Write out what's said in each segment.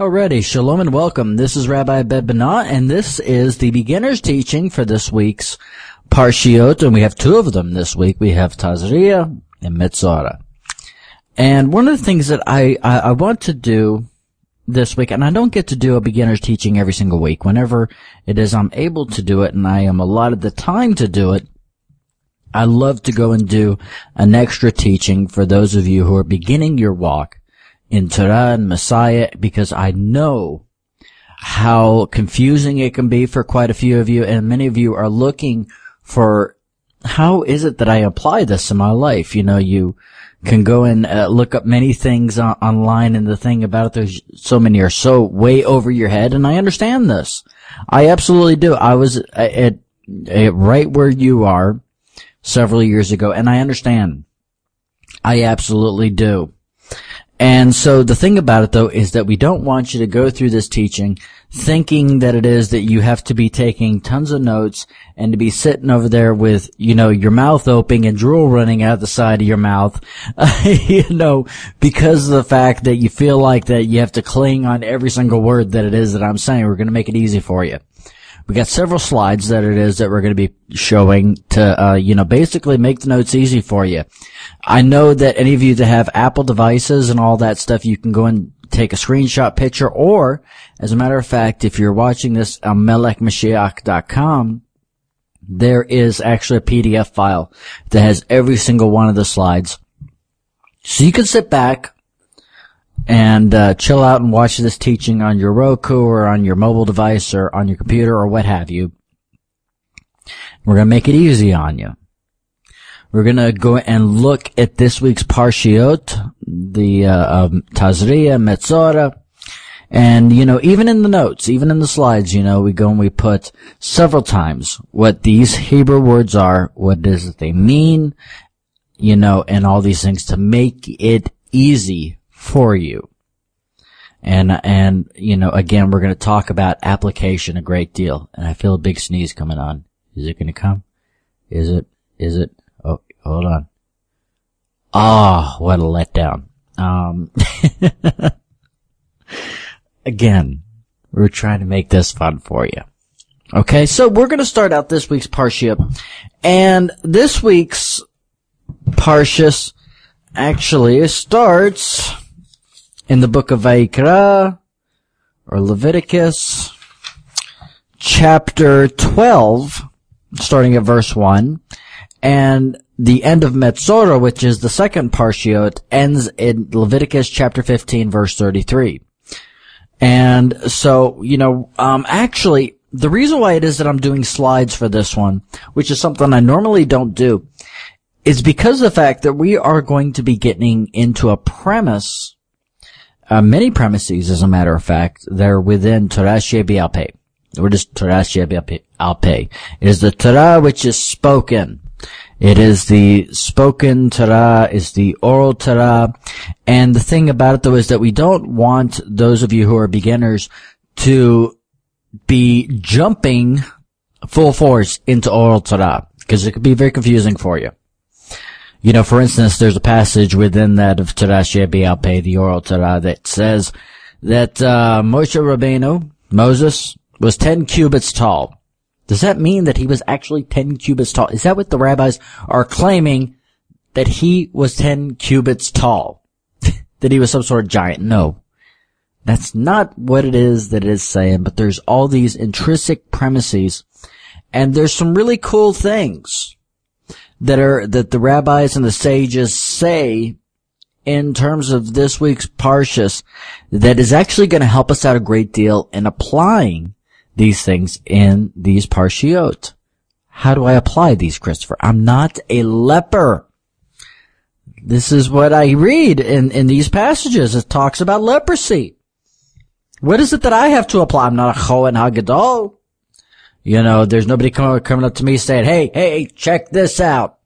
Alrighty, shalom and welcome. This is Rabbi Abed and this is the beginner's teaching for this week's Parshiot, and we have two of them this week. We have Tazria and Metzora. And one of the things that I, I, I want to do this week, and I don't get to do a beginner's teaching every single week. Whenever it is I'm able to do it and I am allotted the time to do it, I love to go and do an extra teaching for those of you who are beginning your walk in Torah and Messiah because I know how confusing it can be for quite a few of you and many of you are looking for how is it that I apply this in my life? You know, you can go and uh, look up many things on- online and the thing about it, there's so many are so way over your head and I understand this. I absolutely do. I was uh, at, at right where you are several years ago and I understand. I absolutely do. And so the thing about it though is that we don't want you to go through this teaching thinking that it is that you have to be taking tons of notes and to be sitting over there with, you know, your mouth open and drool running out the side of your mouth, you know, because of the fact that you feel like that you have to cling on every single word that it is that I'm saying. We're going to make it easy for you. We got several slides that it is that we're going to be showing to, uh, you know, basically make the notes easy for you. I know that any of you that have Apple devices and all that stuff, you can go and take a screenshot picture, or, as a matter of fact, if you're watching this on melechmashiach.com, there is actually a PDF file that has every single one of the slides. So you can sit back, and uh, chill out and watch this teaching on your Roku or on your mobile device or on your computer or what have you. We're going to make it easy on you. We're going to go and look at this week's Parshiot, the uh, um, Tazria, Metzora, and, you know, even in the notes, even in the slides, you know, we go and we put several times what these Hebrew words are, what that they mean, you know, and all these things to make it easy for you. And, and, you know, again, we're going to talk about application a great deal. And I feel a big sneeze coming on. Is it going to come? Is it? Is it? Oh, hold on. Ah, oh, what a letdown. Um, again, we're trying to make this fun for you. Okay, so we're going to start out this week's Parsha. And this week's Parshas actually starts in the book of Vayikra, or Leviticus, chapter 12, starting at verse 1, and the end of Metzora, which is the second parshiot, ends in Leviticus chapter 15, verse 33. And so, you know, um, actually, the reason why it is that I'm doing slides for this one, which is something I normally don't do, is because of the fact that we are going to be getting into a premise, uh, many premises, as a matter of fact, they're within Torah Shebi We're just Torah Shebi It is the Torah which is spoken. It is the spoken Torah, is the oral Torah. And the thing about it though is that we don't want those of you who are beginners to be jumping full force into oral Torah because it could be very confusing for you. You know, for instance, there's a passage within that of Torah Shebi the oral Torah, that says that uh, Moshe Rabbeinu, Moses, was 10 cubits tall. Does that mean that he was actually 10 cubits tall? Is that what the rabbis are claiming that he was 10 cubits tall? that he was some sort of giant? No. That's not what it is that it is saying, but there's all these intrinsic premises and there's some really cool things that are, that the rabbis and the sages say in terms of this week's Parshas that is actually going to help us out a great deal in applying these things in these Parshiot. How do I apply these, Christopher? I'm not a leper. This is what I read in, in these passages. It talks about leprosy. What is it that I have to apply? I'm not a Chohen Hagadol. You know, there's nobody coming, up to me saying, hey, hey, check this out.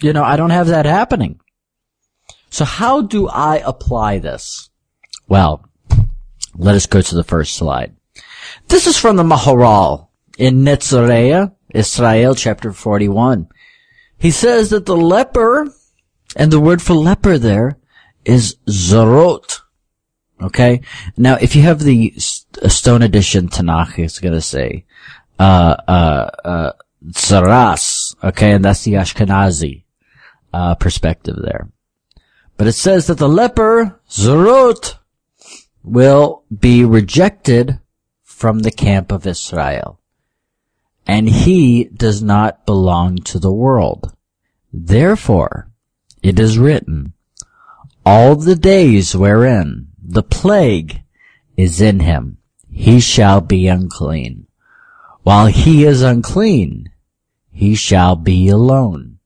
You know, I don't have that happening. So how do I apply this? Well, let us go to the first slide. This is from the Maharal in Netzach Yisrael, chapter 41. He says that the leper, and the word for leper there is zarot. Okay? Now, if you have the Stone Edition Tanakh, it's gonna say, uh, uh, uh, Zaras, okay, and that's the Ashkenazi, uh, perspective there. But it says that the leper, Zarot, will be rejected from the camp of Israel. And he does not belong to the world. Therefore, it is written, all the days wherein the plague is in him, he shall be unclean. While he is unclean, he shall be alone.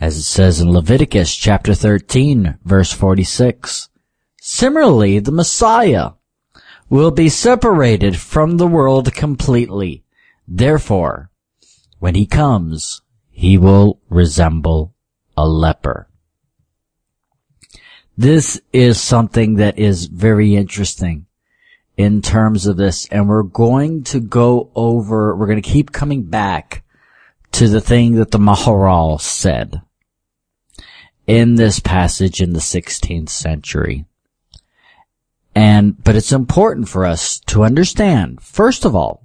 As it says in Leviticus chapter 13 verse 46. Similarly, the Messiah will be separated from the world completely. Therefore, when he comes, he will resemble a leper. This is something that is very interesting in terms of this, and we're going to go over, we're going to keep coming back to the thing that the Maharal said in this passage in the 16th century. And, but it's important for us to understand, first of all,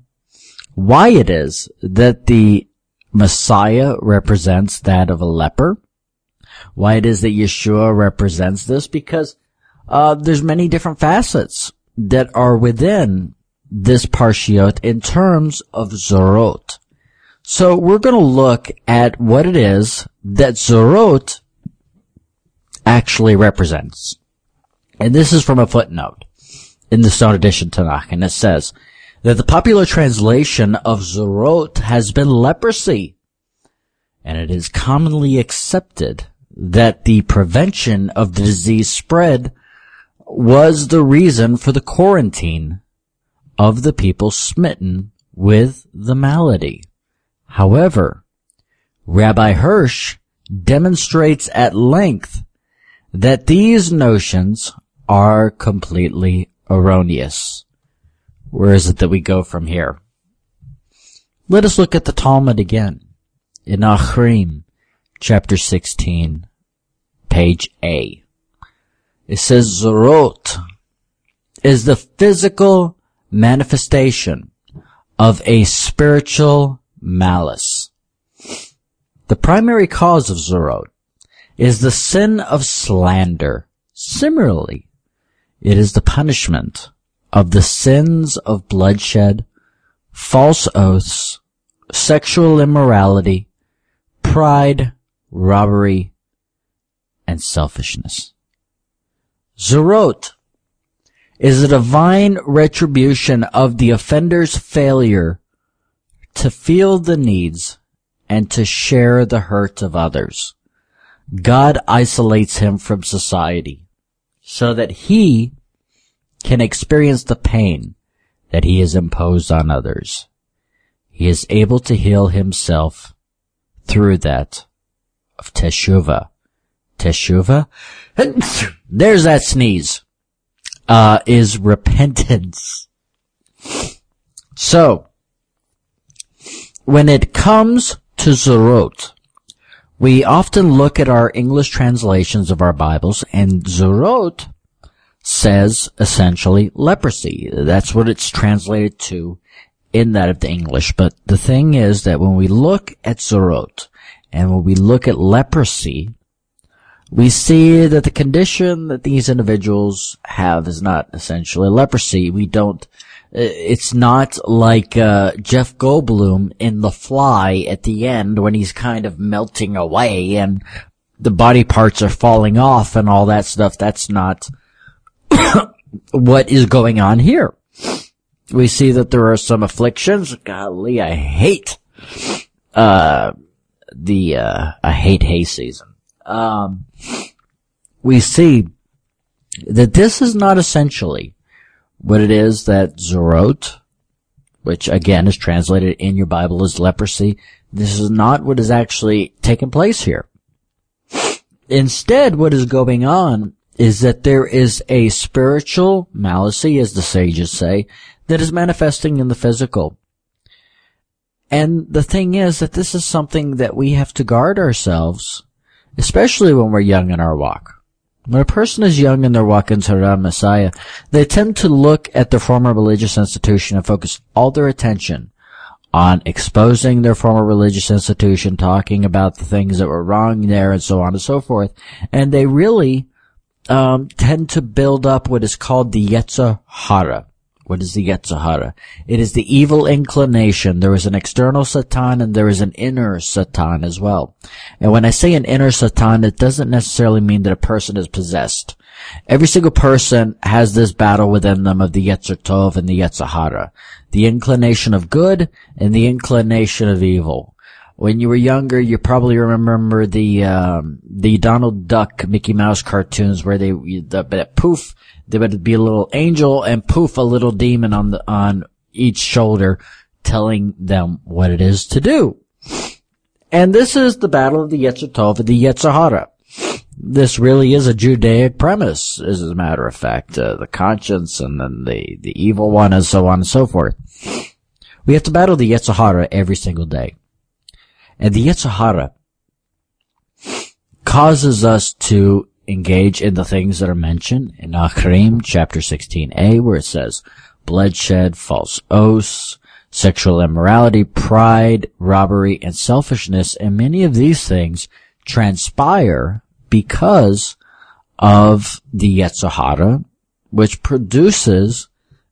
why it is that the Messiah represents that of a leper. Why it is that Yeshua represents this because, uh, there's many different facets that are within this parshiot in terms of Zorot. So we're going to look at what it is that Zorot actually represents. And this is from a footnote in the Stone Edition Tanakh, and it says that the popular translation of Zorot has been leprosy, and it is commonly accepted that the prevention of the disease spread was the reason for the quarantine of the people smitten with the malady. However, Rabbi Hirsch demonstrates at length that these notions are completely erroneous. Where is it that we go from here? Let us look at the Talmud again. In Arachin, chapter 16, page A. It says Zorot is the physical manifestation of a spiritual malice. The primary cause of Zorot is the sin of slander. Similarly, it is the punishment of the sins of bloodshed, false oaths, sexual immorality, pride, robbery, and selfishness. Zorot is a divine retribution of the offender's failure to feel the needs and to share the hurt of others. God isolates him from society so that he can experience the pain that he has imposed on others. He is able to heal himself through that of Teshuvah. Teshuvah? There's that sneeze. Uh, is repentance. So, when it comes to Zorot, we often look at our English translations of our Bibles and Zorot says essentially leprosy. That's what it's translated to in that of the English. But the thing is that when we look at Zorot and when we look at leprosy, we see that the condition that these individuals have is not essentially leprosy. We don't it's not like uh, Jeff Goldblum in The Fly at the end when he's kind of melting away and the body parts are falling off and all that stuff. That's not what is going on here. We see that there are some afflictions. Golly, I hate uh, the uh, I hate hay season. Um, we see that this is not essentially what it is that Zorot, which again is translated in your Bible as leprosy, this is not what is actually taking place here. Instead, what is going on is that there is a spiritual malady, as the sages say, that is manifesting in the physical. And the thing is that this is something that we have to guard ourselves, especially when we're young in our walk. When a person is young and they're walking Torah Messiah, they tend to look at their former religious institution and focus all their attention on exposing their former religious institution, talking about the things that were wrong there and so on and so forth. And they really um, tend to build up what is called the Yetzer Hara. What is the Yetzer Hara? It is the evil inclination. There is an external Satan and there is an inner Satan as well. And when I say an inner Satan, it doesn't necessarily mean that a person is possessed. Every single person has this battle within them of the Yetzer Tov and the Yetzer Hara. The inclination of good and the inclination of evil. When you were younger, you probably remember the um, the Donald Duck Mickey Mouse cartoons where they the, the poof there would be a little angel and poof a little demon on the on each shoulder, telling them what it is to do. And this is the battle of the and the Yetzer Hara. This really is a Judaic premise, as a matter of fact. Uh, the conscience and then the, the evil one and so on and so forth. We have to battle the Yetzer Hara every single day. And the Yetzer Hara causes us to engage in the things that are mentioned in Arachin chapter 16a where it says bloodshed, false oaths, sexual immorality, pride, robbery, and selfishness. And many of these things transpire because of the Yetzer Hara, which produces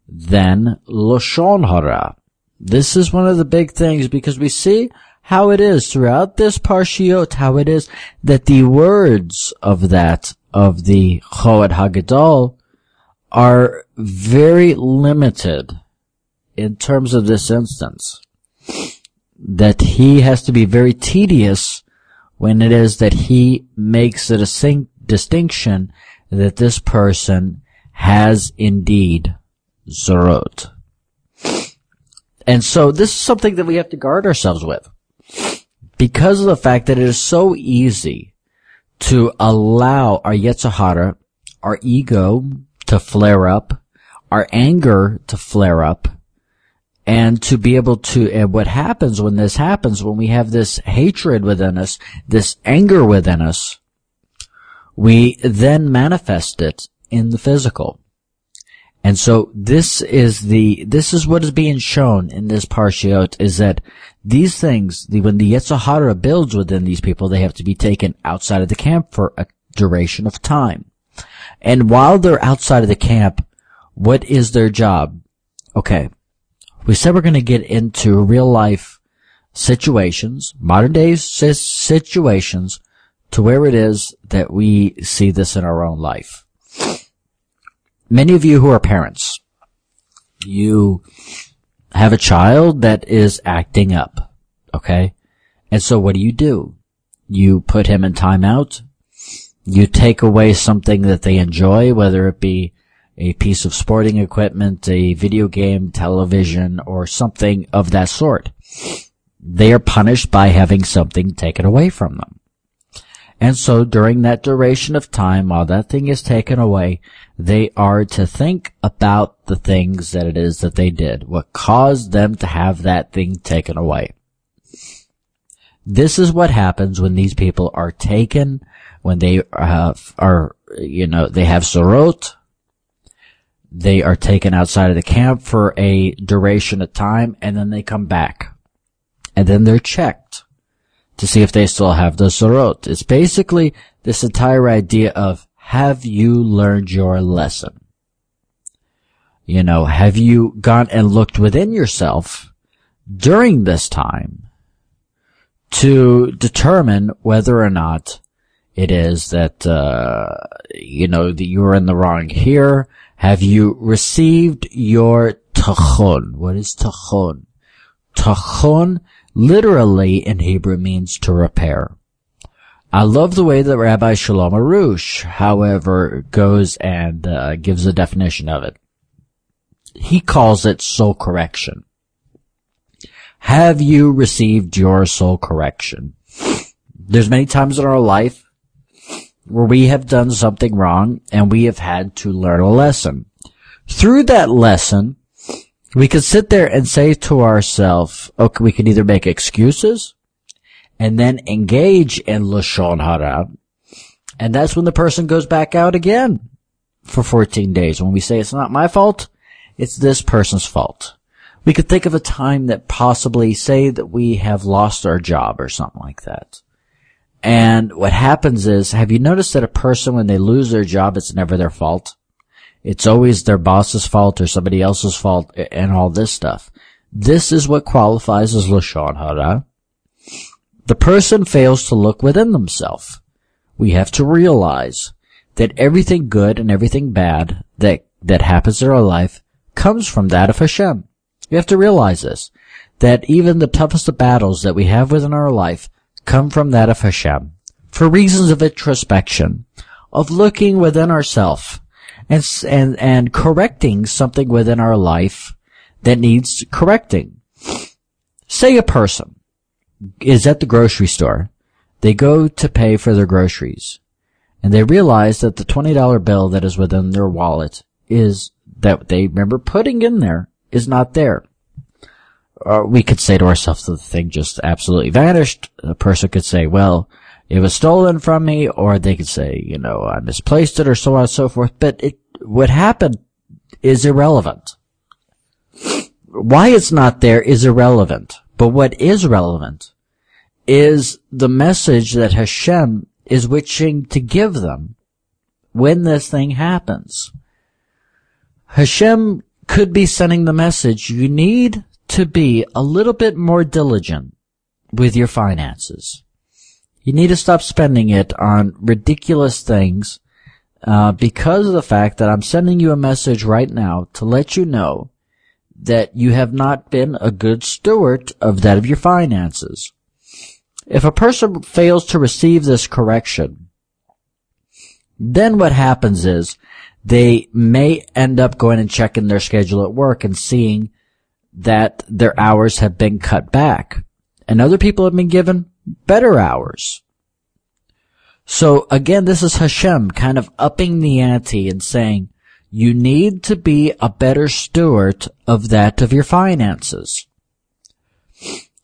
then Lashon Hara. This is one of the big things because we see how it is throughout this parshiot, how it is that the words of that, of the Chohen Hagadol, are very limited in terms of this instance. That he has to be very tedious when it is that he makes a distinct distinction that this person has indeed Zorot. And so this is something that we have to guard ourselves with because of the fact that it is so easy to allow our Yetzer Hara, our ego to flare up, our anger to flare up, and to be able to, and what happens when this happens, when we have this hatred within us, this anger within us, we then manifest it in the physical. And so this is the, this is what is being shown in this parshiot is that these things, the, when the Yetzer Hara builds within these people, they have to be taken outside of the camp for a duration of time. And while they're outside of the camp, what is their job? Okay. We said we're going to get into real life situations, modern day situations, to where it is that we see this in our own life many of you who are parents, you have a child that is acting up. Okay. And so what do you do? You put him in timeout. You take away something that they enjoy, whether it be a piece of sporting equipment, a video game, television, or something of that sort. They are punished by having something taken away from them. And so during that duration of time, while that thing is taken away, they are to think about the things that it is that they did, what caused them to have that thing taken away. This is what happens when these people are taken, when they have, are, you know, they have sorot, they are taken outside of the camp for a duration of time, and then they come back. And then they're checked to see if they still have the sorot. It's basically this entire idea of have you learned your lesson? You know, have you gone and looked within yourself during this time to determine whether or not it is that, uh, you know, that you're in the wrong here? Have you received your tikkun? What is tikkun? Tikkun literally in Hebrew means to repair. I love the way that Rabbi Shalom Arush, however, goes and uh, gives a definition of it. He calls it soul correction. Have you received your soul correction? There's many times in our life where we have done something wrong and we have had to learn a lesson. Through that lesson, we could sit there and say to ourselves, okay, we can either make excuses and then engage in Lashon Hara And that's when the person goes back out again for 14 days. When we say it's not my fault, it's this person's fault. We could think of a time that possibly say that we have lost our job or something like that. And what happens is, have you noticed that a person, when they lose their job, it's never their fault? It's always their boss's fault or somebody else's fault and all this stuff. This is what qualifies as Lashon Hara. The person fails to look within themselves. We have to realize that everything good and everything bad that, that happens in our life comes from that of Hashem. We have to realize this, that even the toughest of battles that we have within our life come from that of Hashem for reasons of introspection, of looking within ourselves and, and, and correcting something within our life that needs correcting. Say a person is at the grocery store. They go to pay for their groceries and they realize that the $20 bill that is within their wallet is that they remember putting in there is not there. Or we could say to ourselves that the thing just absolutely vanished. A person could say, well, it was stolen from me, or they could say, you know, I misplaced it, or so on and so forth. But it, what happened is irrelevant. Why it's not there is irrelevant. But what is relevant is the message that Hashem is wishing to give them when this thing happens. Hashem could be sending the message, you need to be a little bit more diligent with your finances. You need to stop spending it on ridiculous things uh, because of the fact that I'm sending you a message right now to let you know that you have not been a good steward of that of your finances. If a person fails to receive this correction, then what happens is they may end up going and checking their schedule at work and seeing that their hours have been cut back. And other people have been given better hours. So again, this is Hashem kind of upping the ante and saying, you need to be a better steward of that of your finances.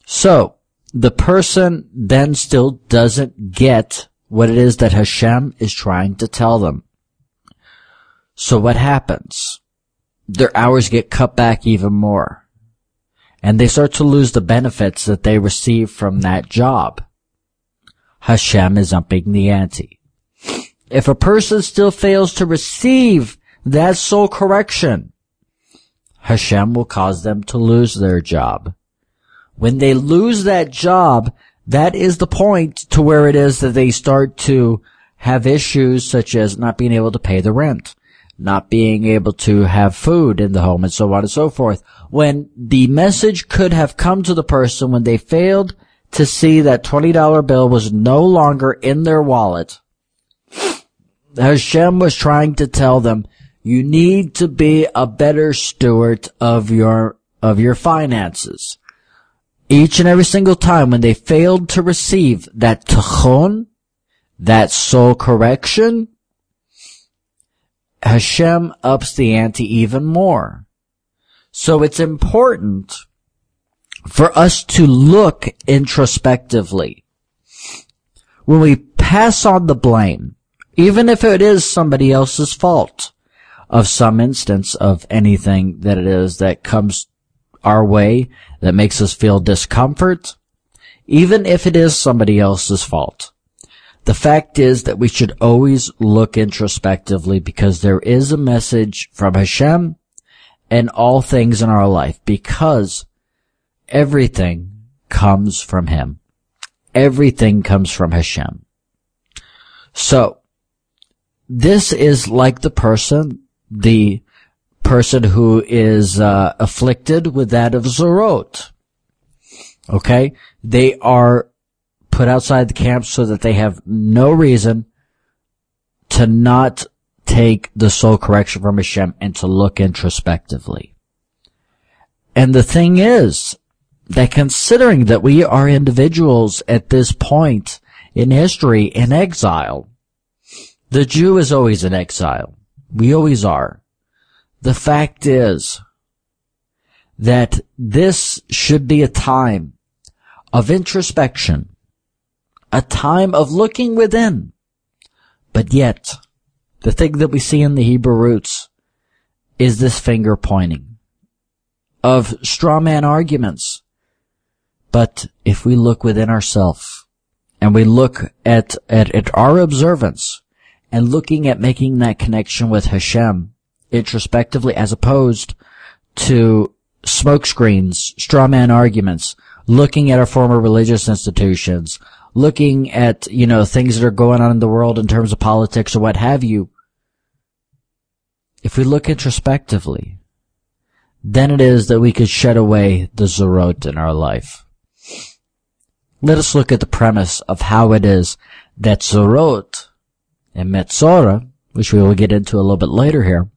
So, the person then still doesn't get what it is that Hashem is trying to tell them. So what happens? Their hours get cut back even more. And they start to lose the benefits that they receive from that job. Hashem is upping the ante. If a person still fails to receive that soul correction, Hashem will cause them to lose their job. When they lose that job, that is the point to where it is that they start to have issues such as not being able to pay the rent, not being able to have food in the home and so on and so forth. When the message could have come to the person when they failed to see that $20 bill was no longer in their wallet. Hashem was trying to tell them, you need to be a better steward of your, of your finances. Each and every single time when they failed to receive that tikkun, that soul correction, Hashem ups the ante even more. So it's important for us to look introspectively. When we pass on the blame, even if it is somebody else's fault of some instance of anything that it is that comes our way that makes us feel discomfort, even if it is somebody else's fault. The fact is that we should always look introspectively because there is a message from Hashem in all things in our life because everything comes from Him. Everything comes from Hashem. So, this is like the person, the person who is uh, afflicted with that of Zorot. Okay? They are put outside the camp so that they have no reason to not take the soul correction from Hashem and to look introspectively. And the thing is that considering that we are individuals at this point in history in exile, the Jew is always in exile. We always are. The fact is that this should be a time of introspection a time of looking within But yet, the thing that we see in the Hebrew roots is this finger pointing of straw man arguments. But if we look within ourselves and we look at, at, at our observance and looking at making that connection with Hashem introspectively as opposed to smokescreens, straw man arguments, looking at our former religious institutions, looking at, you know, things that are going on in the world in terms of politics or what have you. If we look introspectively, then it is that we could shed away the Zorot in our life. Let us look at the premise of how it is that Zorot and Metzora, which we will get into a little bit later here,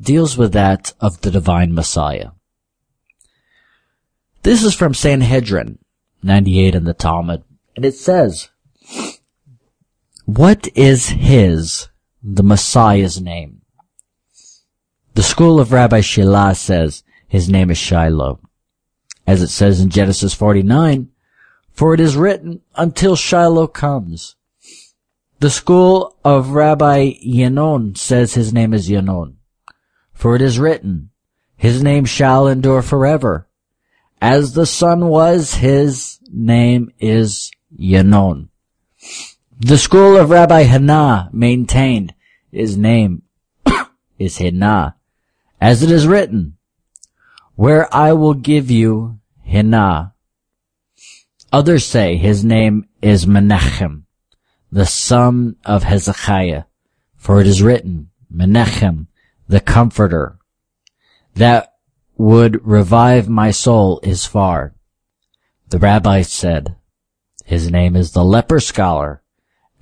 deals with that of the divine Messiah. This is from Sanhedrin 98 in the Talmud, and it says, What is his, the Messiah's name? The school of Rabbi Shilah says his name is Shiloh. As it says in Genesis 49, for it is written, until Shiloh comes. The school of Rabbi Yenon says his name is Yenon. For it is written, his name shall endure forever. As the sun was, his name is Yenon. The school of Rabbi Hannah maintained his name is Hannah. As it is written, where I will give you Hannah. Others say his name is Menachem the son of Hezekiah. For it is written, Menachem, the comforter, that would revive my soul is far. The rabbi said, his name is the leper scholar,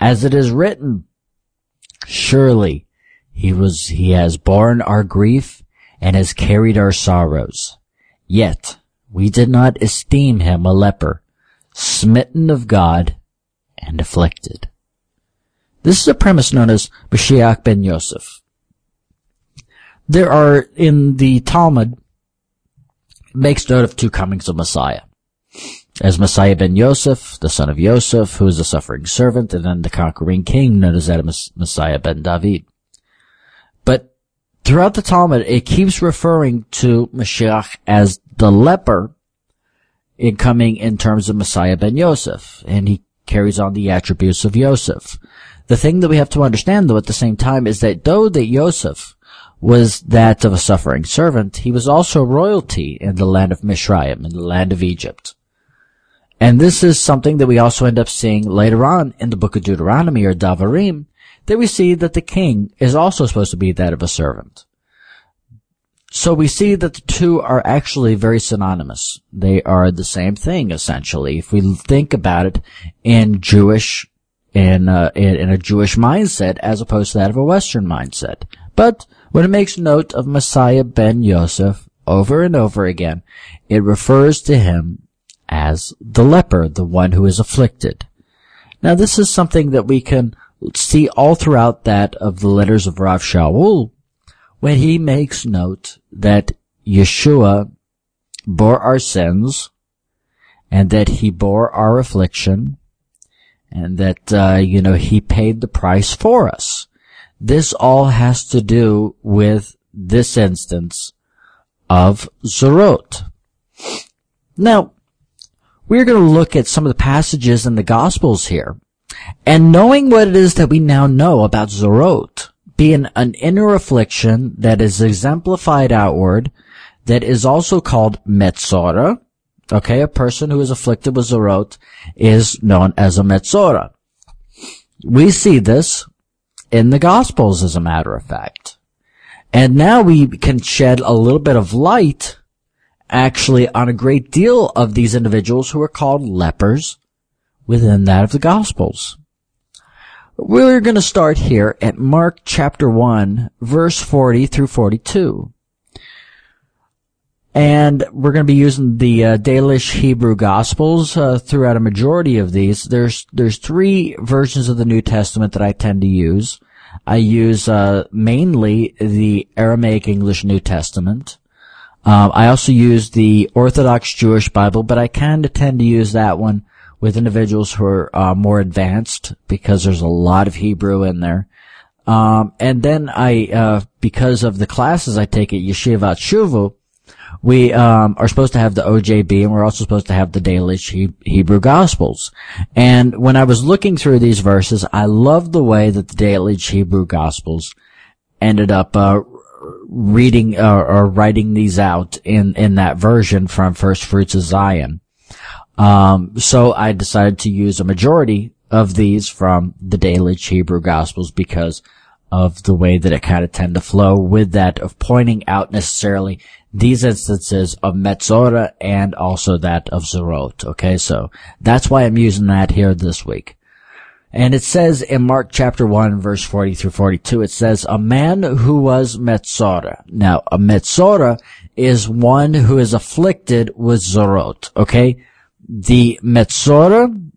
as it is written, surely he was, he has borne our grief and has carried our sorrows. Yet we did not esteem him a leper, smitten of God and afflicted. This is a premise known as Mashiach ben Yosef. There are, in the Talmud, makes note of two comings of Messiah. As Messiah ben Yosef, the son of Yosef, who is a suffering servant, and then the conquering king known as that Messiah ben David. But throughout the Talmud, it keeps referring to Mashiach as the leper coming in terms of Messiah ben Yosef, and he carries on the attributes of Yosef. The thing that we have to understand though at the same time is that though that Yosef was that of a suffering servant, he was also royalty in the land of Mitzrayim, in the land of Egypt. And this is something that we also end up seeing later on in the book of Deuteronomy or Davarim, that we see that the king is also supposed to be that of a servant. So we see that the two are actually very synonymous. They are the same thing, essentially. If we think about it in Jewish in, uh, in, in a Jewish mindset as opposed to that of a Western mindset. But when it makes note of Messiah ben Yosef over and over again, it refers to him as the leper, the one who is afflicted. Now this is something that we can see all throughout that of the letters of Rav Shaul, when he makes note that Yeshua bore our sins, and that he bore our affliction, and that, uh, you know, he paid the price for us. This all has to do with this instance of Zorot. Now, we're going to look at some of the passages in the Gospels here. And knowing what it is that we now know about Zorot, being an inner affliction that is exemplified outward, that is also called Metzora, Okay, a person who is afflicted with Zorot is known as a Metzora. We see this in the Gospels, as a matter of fact. And now we can shed a little bit of light, actually, on a great deal of these individuals who are called lepers within that of the Gospels. We're going to start here at Mark chapter 1, verse 40 through 42. And we're going to be using the uh, Delitzsch Hebrew Gospels uh, throughout a majority of these. There's there's three versions of the New Testament that I tend to use. I use uh, mainly the Aramaic English New Testament. Um, I also use the Orthodox Jewish Bible, but I kind of tend to use that one with individuals who are uh, more advanced because there's a lot of Hebrew in there. Um, and then I, uh, because of the classes I take at Yeshiva Shuvu, we um, are supposed to have the OJB, and we're also supposed to have the Delitzsch Hebrew Gospels. And when I was looking through these verses, I loved the way that the Delitzsch Hebrew Gospels ended up uh, reading uh, or writing these out in in that version from First Fruits of Zion. Um, so I decided to use a majority of these from the Delitzsch Hebrew Gospels because of the way that it kind of tend to flow with that of pointing out necessarily these instances of Metzora and also that of Zorot. Okay, so that's why I'm using that here this week. And it says in Mark chapter 1 verse 40 through 42, it says, a man who was Metzora. Now, a Metzora is one who is afflicted with Zorot. Okay? The Metzora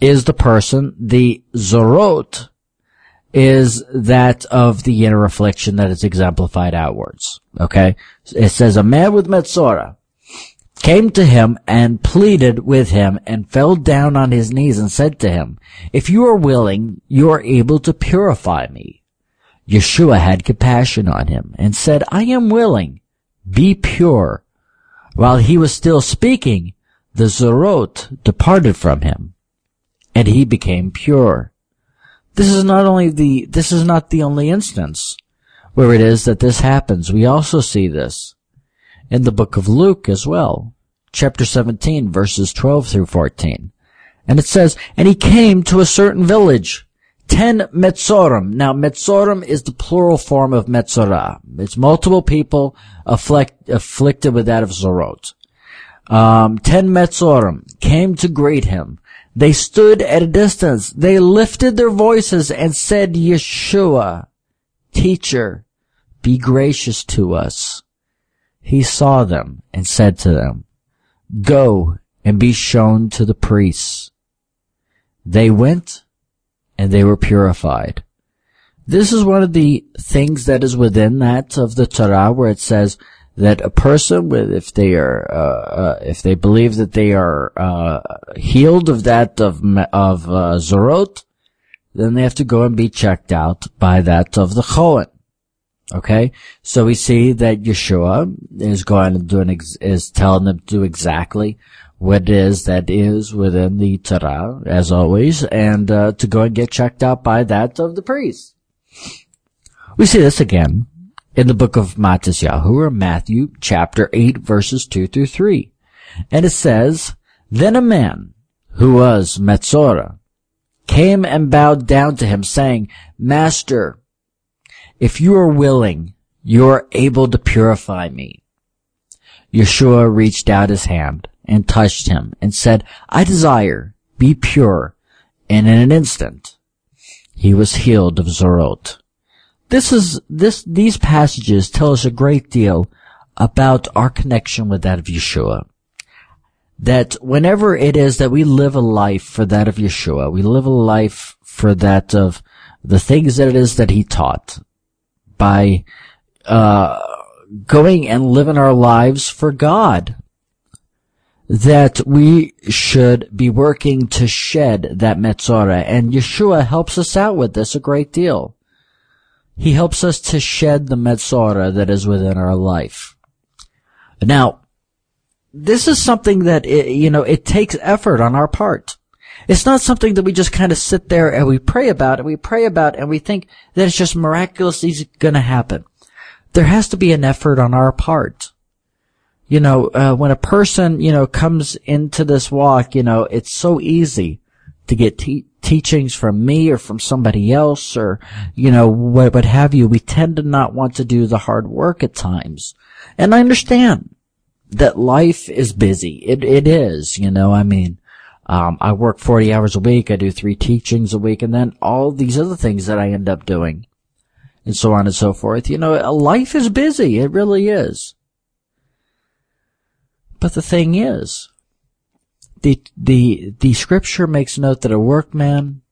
is the person. The Zorot is that of the inner affliction that is exemplified outwards. Okay? It says, a man with Metzora came to him and pleaded with him and fell down on his knees and said to him, if you are willing, you are able to purify me. Yeshua had compassion on him and said, I am willing, be pure. While he was still speaking, the Zorot departed from him and he became pure. This is not only the, this is not the only instance where it is that this happens. We also see this in the book of Luke as well, chapter 17 verses 12 through 14. And it says, and he came to a certain village, ten Metzorim. Now, Metzorim is the plural form of Metzorah. It's multiple people afflict, afflicted with that of Zorot. Um, ten Metzorim came to greet him. They stood at a distance. They lifted their voices and said, Yeshua, teacher, be gracious to us. He saw them and said to them, go and be shown to the priests. They went and they were purified. This is one of the things that is within that of the Torah where it says, that a person with, if they are, uh, uh, if they believe that they are uh, healed of that of of uh, zorot, then they have to go and be checked out by that of the chohen. Okay, so we see that Yeshua is going to do an ex- is telling them to do exactly what it is that is within the Torah, as always, and uh, to go and get checked out by that of the priest. We see this again in the book of Matisyahu Matthew chapter 8 verses 2 through 3. And it says, Then a man who was Metzora came and bowed down to him saying, Master, if you are willing, you are able to purify me. Yeshua reached out his hand and touched him and said, I desire, be pure. And in an instant, he was healed of Zorot. This is, this, these passages tell us a great deal about our connection with that of Yeshua. That whenever it is that we live a life for that of Yeshua, we live a life for that of the things that it is that he taught by, uh, going and living our lives for God. That we should be working to shed that Metzora, and Yeshua helps us out with this a great deal. He helps us to shed the Metzora that is within our life. Now, this is something that, it, you know, it takes effort on our part. It's not something that we just kind of sit there and we pray about and we pray about and we think that it's just miraculously going to happen. There has to be an effort on our part. You know, uh, when a person, you know, comes into this walk, you know, it's so easy to get te- teachings from me or from somebody else or, you know, what, what have you. We tend to not want to do the hard work at times. And I understand that life is busy. It, it is, you know, I mean, um, I work 40 hours a week. I do three teachings a week and then all these other things that I end up doing and so on and so forth. You know, life is busy. It really is. But the thing is, the the the scripture makes note that a workman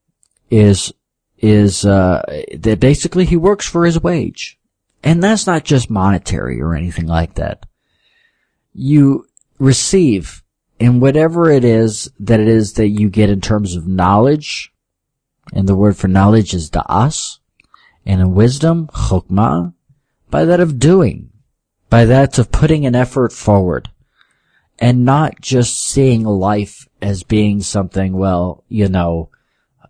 is is uh, that basically he works for his wage, and that's not just monetary or anything like that. You receive in whatever it is that it is that you get in terms of knowledge, and the word for knowledge is da'as, and in wisdom, chokmah, by that of doing, by that of putting an effort forward, and not just seeing life as being something, well, you know,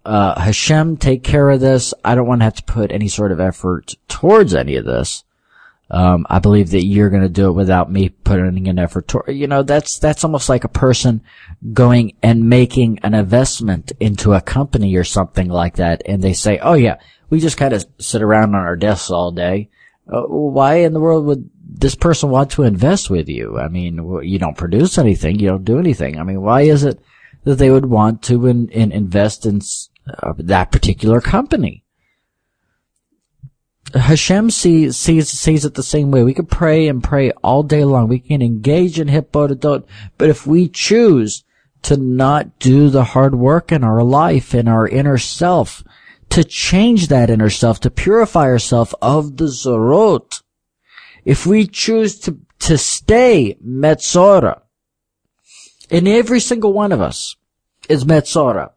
uh, Hashem, take care of this. I don't want to have to put any sort of effort towards any of this. Um, I believe that you're going to do it without me putting an effort toward, you know, that's, that's almost like a person going and making an investment into a company or something like that. And they say, oh yeah, we just kind of sit around on our desks all day. Uh, why in the world would this person want to invest with you? I mean, you don't produce anything. You don't do anything. I mean, why is it that they would want to in, in invest in uh, that particular company? Hashem sees, sees, sees it the same way. We could pray and pray all day long. We can engage in hitbodedot, but if we choose to not do the hard work in our life, in our inner self, to change that inner self, to purify ourselves of the tza'arot, if we choose to, to stay metzora, in every single one of us is metzora,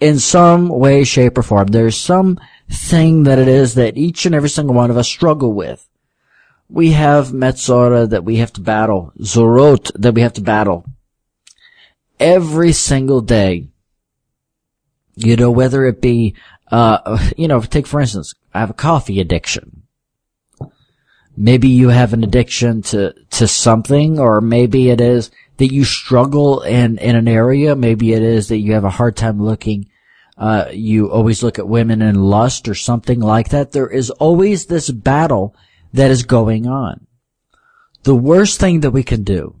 in some way, shape, or form. There's some thing that it is that each and every single one of us struggle with. We have Metzora that we have to battle, Tza'arot that we have to battle. Every single day. You know, whether it be, uh, you know, take for instance, I have a coffee addiction. Maybe you have an addiction to, to something, or maybe it is that you struggle in, in an area. Maybe it is that you have a hard time looking uh, you always look at women in lust or something like that. There is always this battle that is going on. The worst thing that we can do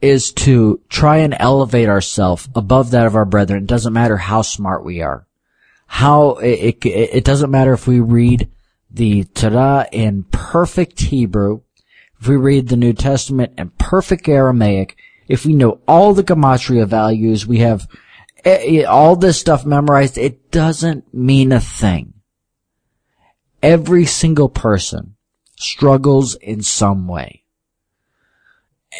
is to try and elevate ourselves above that of our brethren. It doesn't matter how smart we are. How, it, it, it doesn't matter if we read the Torah in perfect Hebrew, if we read the New Testament in perfect Aramaic, if we know all the gematria values, we have Eh, all this stuff memorized, it doesn't mean a thing. Every single person struggles in some way.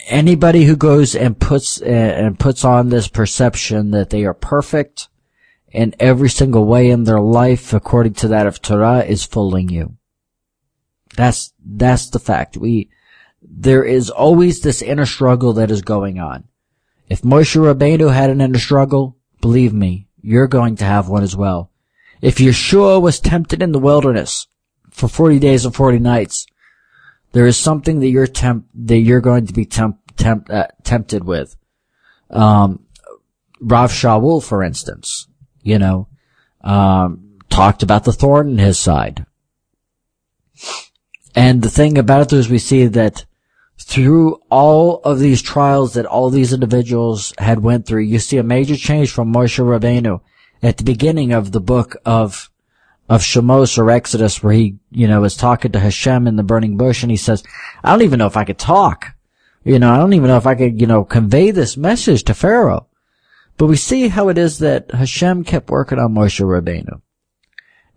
Anybody who goes and puts uh, and puts on this perception that they are perfect in every single way in their life according to that of Torah is fooling you. That's that's the fact. We there is always this inner struggle that is going on. If Moshe Rabbeinu had an inner struggle, Believe me, you're going to have one as well. If Yeshua was tempted in the wilderness for 40 days and 40 nights, there is something that you're temp- that you're going to be temp- temp- uh, tempted with. Um, Rav Shaul, for instance, you know, um, talked about the thorn in his side. And the thing about it is we see that through all of these trials that all these individuals had went through, you see a major change from Moshe Rabbeinu at the beginning of the book of of Shemos or Exodus, where he, you know, is talking to Hashem in the burning bush, and he says, "I don't even know if I could talk. You know, I don't even know if I could, you know, convey this message to Pharaoh." But we see how it is that Hashem kept working on Moshe Rabbeinu.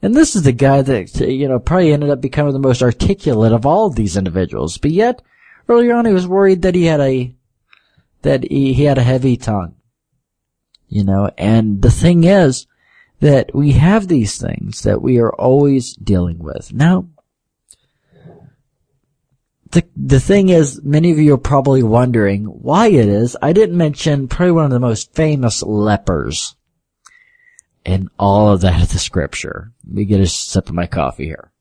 And this is the guy that, you know, probably ended up becoming the most articulate of all of these individuals. But yet, Earlier on, he was worried that he had a, that he, he had a heavy tongue. You know, and the thing is that we have these things that we are always dealing with. Now, the, the thing is, many of you are probably wondering why it is I didn't mention probably one of the most famous lepers in all of that of the scripture. Let me get a sip of my coffee here.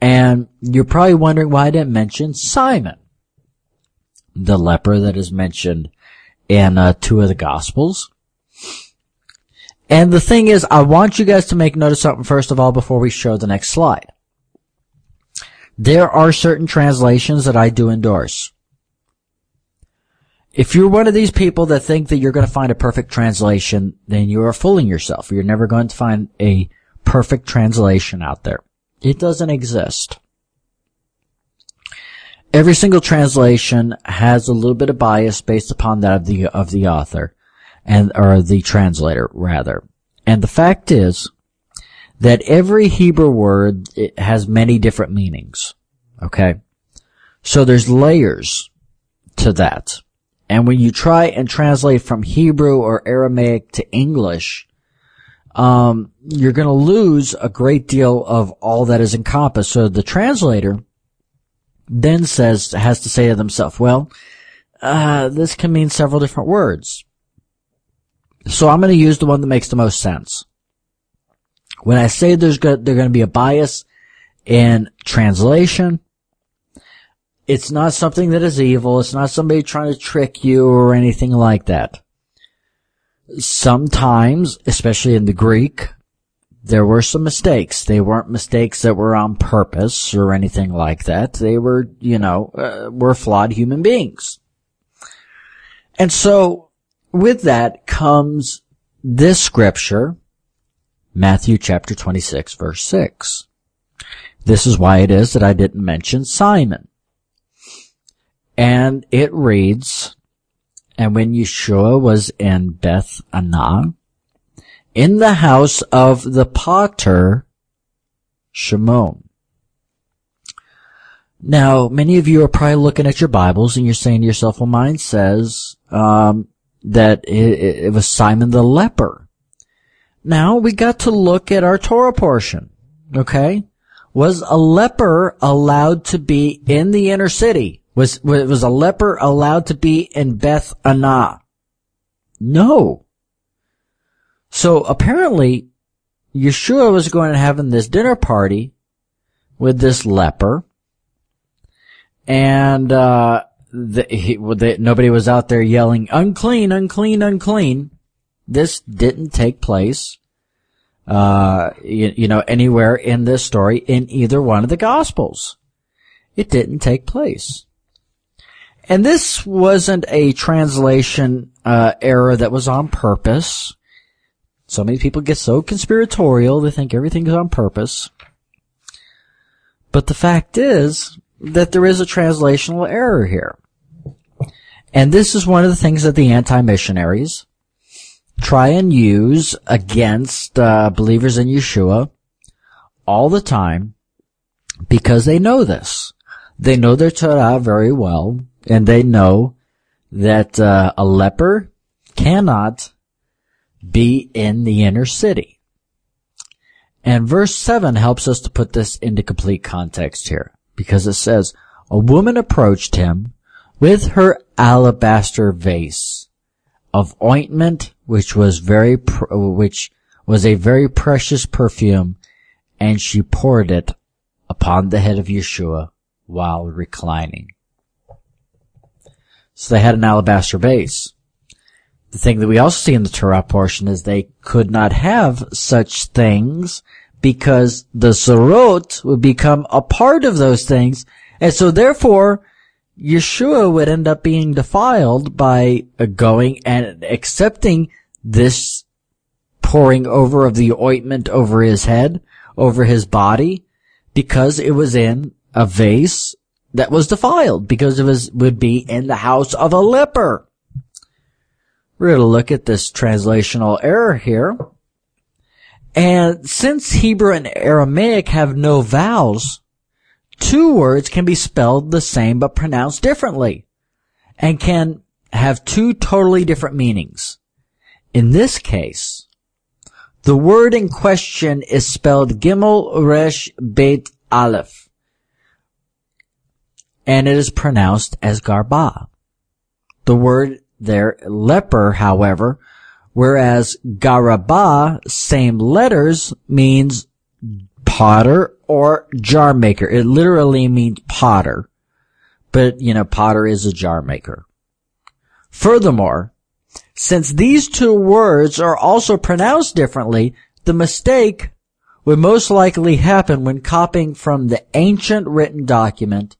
And you're probably wondering why I didn't mention Simon, the leper that is mentioned in uh, two of the Gospels. And the thing is, I want you guys to make note of something first of all before we show the next slide. There are certain translations that I do endorse. If you're one of these people that think that you're going to find a perfect translation, then you are fooling yourself. You're never going to find a perfect translation out there. It doesn't exist. Every single translation has a little bit of bias based upon that of the, of the author and, or the translator rather. And the fact is that every Hebrew word has many different meanings. Okay. So there's layers to that. And when you try and translate from Hebrew or Aramaic to English, um, you're going to lose a great deal of all that is encompassed. So the translator then says, has to say to themselves, well, uh, this can mean several different words. So I'm going to use the one that makes the most sense. When I say there's going to be a bias in translation, it's not something that is evil. It's not somebody trying to trick you or anything like that. Sometimes, especially in the Greek, there were some mistakes. They weren't mistakes that were on purpose or anything like that. They were, you know, uh, were flawed human beings. And so with that comes this scripture, Matthew chapter 26 verse 6. This is why it is that I didn't mention Simon. And it reads, and when Yeshua was in Beth Anah, in the house of the potter Shimon. Now, many of you are probably looking at your Bibles and you're saying to yourself, well, mine says, um, that it, it was Simon the leper. Now we got to look at our Torah portion. Okay. Was a leper allowed to be in the inner city? Was, was a leper allowed to be in Beth Anah? No. So apparently, Yeshua was going to have this dinner party with this leper, and uh, the, he, the, nobody was out there yelling unclean, unclean, unclean. This didn't take place, uh, you, you know, anywhere in this story in either one of the Gospels. It didn't take place. And this wasn't a translation uh, error that was on purpose. So many people get so conspiratorial, they think everything is on purpose. But the fact is that there is a translational error here. And this is one of the things that the anti-missionaries try and use against uh, believers in Yeshua all the time because they know this. They know their Torah very well and they know that uh, a leper cannot be in the inner city. And verse 7 helps us to put this into complete context here because it says, a woman approached him with her alabaster vase of ointment which was very pr- which was a very precious perfume and she poured it upon the head of Yeshua while reclining. So they had an alabaster base. The thing that we also see in the Torah portion is they could not have such things because the Tza'arot would become a part of those things. And so therefore, Yeshua would end up being defiled by going and accepting this pouring over of the ointment over his head, over his body, because it was in a vase that was defiled because it was, would be in the house of a leper. We're going to look at this translational error here. And since Hebrew and Aramaic have no vowels, two words can be spelled the same but pronounced differently and can have two totally different meanings. In this case, the word in question is spelled Gimel Resh Beit Aleph and it is pronounced as garba. The word there, leper, however, whereas garaba, same letters, means potter or jar maker. It literally means potter. But, you know, potter is a jar maker. Furthermore, since these two words are also pronounced differently, the mistake would most likely happen when copying from the ancient written document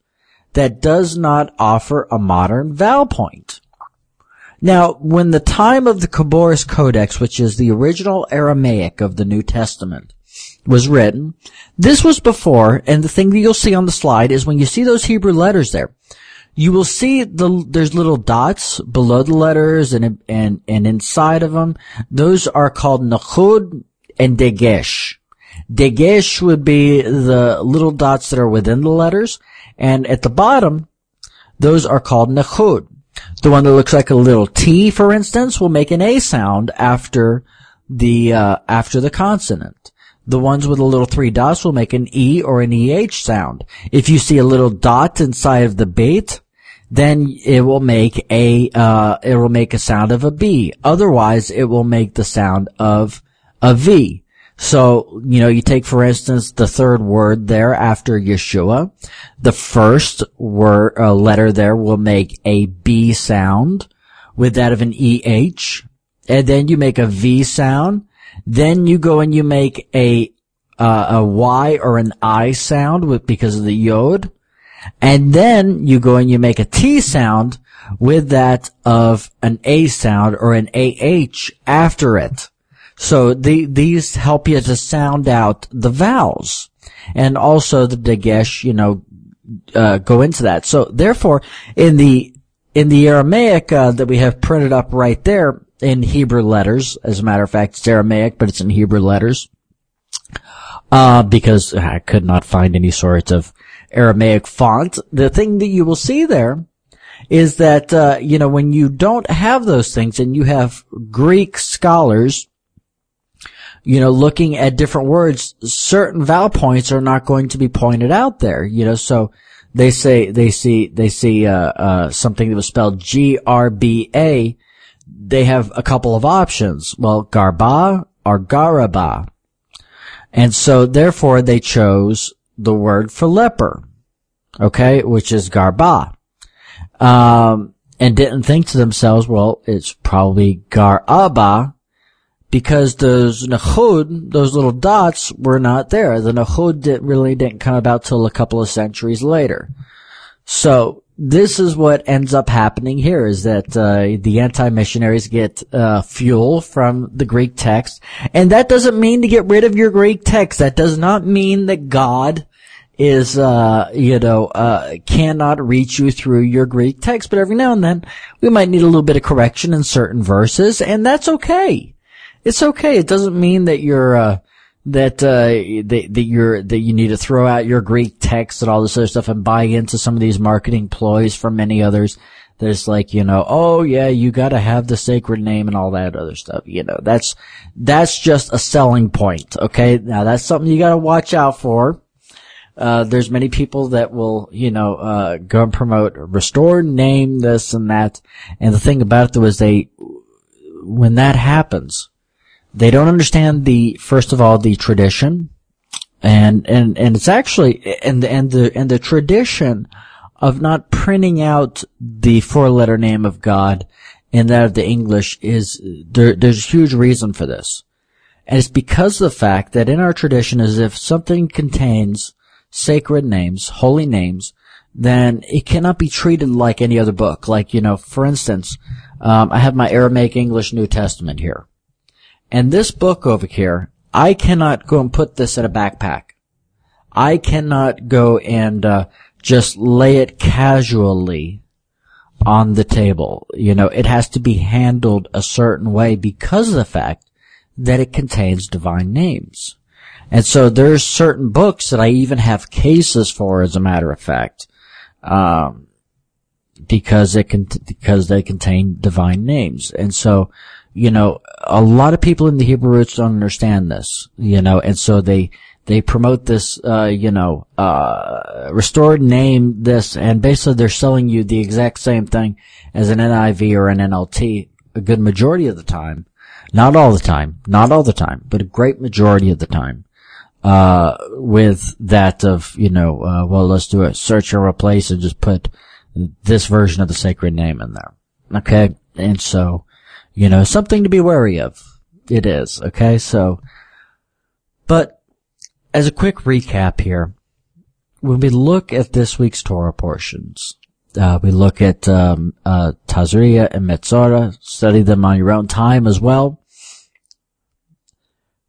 that does not offer a modern vowel point. Now, when the time of the Khabouris Codex, which is the original Aramaic of the New Testament, was written, this was before, and the thing that you'll see on the slide is when you see those Hebrew letters there, you will see the, there's little dots below the letters and, and, and inside of them. Those are called Nachud and Degesh. Degesh would be the little dots that are within the letters, and at the bottom, those are called nechud. The one that looks like a little T, for instance, will make an A sound after the, uh, after the consonant. The ones with the little three dots will make an E or an EH sound. If you see a little dot inside of the bait, then it will make a, uh, it will make a sound of a B. Otherwise, it will make the sound of a V. So, you know, you take, for instance, the third word there after Yeshua. The first word, uh, letter there will make a B sound with that of an EH. And then you make a V sound. Then you go and you make a, uh, a Y or an I sound with, because of the Yod. And then you go and you make a T sound with that of an A sound or an AH after it. So the, these help you to sound out the vowels and also the dagesh, you know, uh, go into that. So therefore, in the, in the Aramaic, uh, that we have printed up right there in Hebrew letters, as a matter of fact, it's Aramaic, but it's in Hebrew letters, uh, because I could not find any sort of Aramaic font. The thing that you will see there is that, uh, you know, when you don't have those things and you have Greek scholars you know, looking at different words, certain vowel points are not going to be pointed out there, you know, so they say, they see, they see, uh, uh, something that was spelled G-R-B-A. They have a couple of options. Well, Garba or Garaba. And so therefore they chose the word for leper. Okay. Which is Garba. Um, and didn't think to themselves, well, it's probably Garaba because those Nahud, those little dots were not there. The Nahud didn't, really didn't come about till a couple of centuries later. So this is what ends up happening here is that uh, the anti-missionaries get uh, fuel from the Greek text, and that doesn't mean to get rid of your Greek text. That does not mean that God is uh, you know uh, cannot reach you through your Greek text. But every now and then we might need a little bit of correction in certain verses, and that's okay it's okay. It doesn't mean that you're, uh, that, uh, that, that you're, that you need to throw out your Greek text and all this other stuff and buy into some of these marketing ploys from many others. There's like, you know, oh yeah, you gotta have the sacred name and all that other stuff. You know, that's, that's just a selling point. Okay. Now that's something you gotta watch out for. Uh, there's many people that will, you know, uh, go and promote restore name this and that. And the thing about it though is they, when that happens, they don't understand the, first of all, the tradition. And, and, and it's actually, and, and the, and the tradition of not printing out the four letter name of God in that of the English is, there, there's a huge reason for this. And it's because of the fact that in our tradition is if something contains sacred names, holy names, then it cannot be treated like any other book. Like, you know, for instance, um, I have my Aramaic English New Testament here. And this book over here, I cannot go and put this in a backpack. I cannot go and uh, just lay it casually on the table. You know, it has to be handled a certain way because of the fact that it contains divine names. And so there's certain books that I even have cases for, as a matter of fact, um, because it can, because they contain divine names. And so, you know, a lot of people in the Hebrew roots don't understand this, you know, and so they, they promote this, uh, you know, uh, restored name this, and basically they're selling you the exact same thing as an NIV or an NLT a good majority of the time. Not all the time, not all the time, but a great majority of the time. Uh, with that of, you know, uh, well, let's do a search and replace and just put this version of the sacred name in there. Okay? And so, you know, something to be wary of. It is, okay? So, but as a quick recap here, when we look at this week's Torah portions, uh, we look at um, uh, Tazria and Metzora, study them on your own time as well.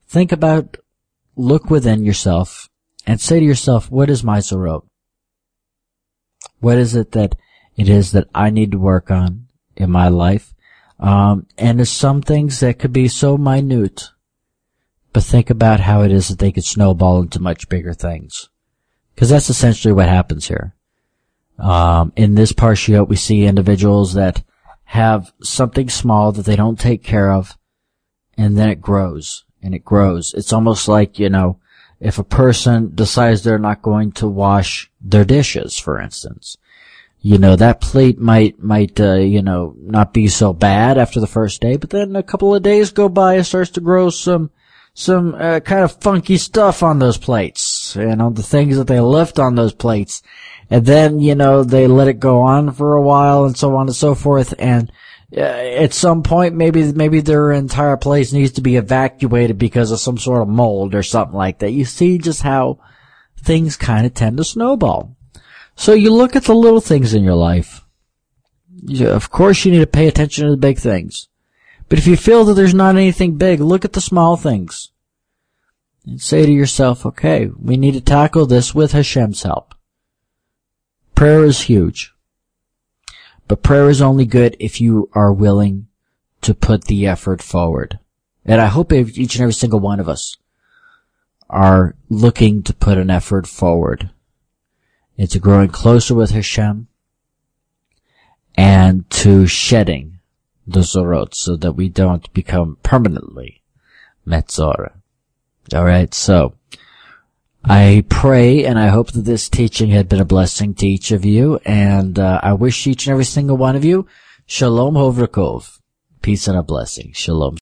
Think about, look within yourself, and say to yourself, what is my Tza'arot? What is it that it is that I need to work on in my life? Um, and there's some things that could be so minute, but think about how it is that they could snowball into much bigger things. Cause that's essentially what happens here. Um, in this parshiot, we see individuals that have something small that they don't take care of, and then it grows and it grows. It's almost like, you know, if a person decides they're not going to wash their dishes, for instance, you know, that plate might, might, uh, you know, not be so bad after the first day, but then a couple of days go by, it starts to grow some, some, uh, kind of funky stuff on those plates, you know, the things that they left on those plates. And then, you know, they let it go on for a while and so on and so forth. And uh, at some point, maybe, maybe their entire place needs to be evacuated because of some sort of mold or something like that. You see just how things kind of tend to snowball. So you look at the little things in your life. You, of course, you need to pay attention to the big things. But if you feel that there's not anything big, look at the small things. And say to yourself, okay, we need to tackle this with Hashem's help. Prayer is huge. But prayer is only good if you are willing to put the effort forward. And I hope each and every single one of us are looking to put an effort forward into growing closer with Hashem and to shedding the Tza'arot so that we don't become permanently Metzora. Alright, so I pray and I hope that this teaching had been a blessing to each of you, and uh, I wish each and every single one of you Shalom Hovrakov. Peace and a blessing. Shalom.